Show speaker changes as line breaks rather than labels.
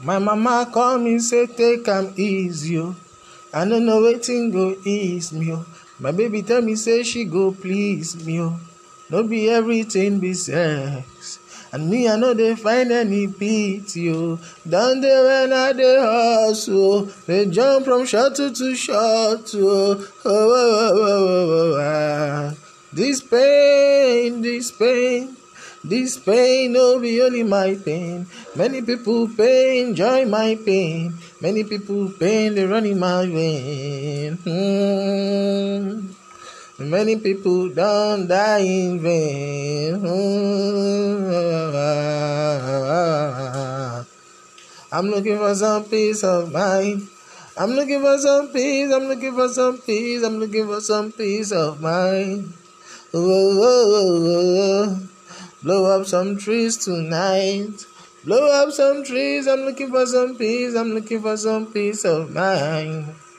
My mama call me say take am easy o. I no know wetin go ease me o. My baby tell me say she go please me o. No be everything be sex. And me I no dey find any pity o. Down there when I dey hustle, dey jump from shuttle to shuttle. Oh, oh, oh, oh, oh, ah. This pain, this pain. This pain no be only my pain. Many people pain enjoy my pain. Many people pain they run in my vein. Hmm. Many people don't die in vain. Hmm. I'm looking for some peace of mind. I'm looking for some peace. I'm looking for some peace. I'm looking for some peace of mind. Whoa, whoa, whoa, whoa. Blow up some trees tonight. Blow up some trees. I'm looking for some peace. I'm looking for some peace of mind.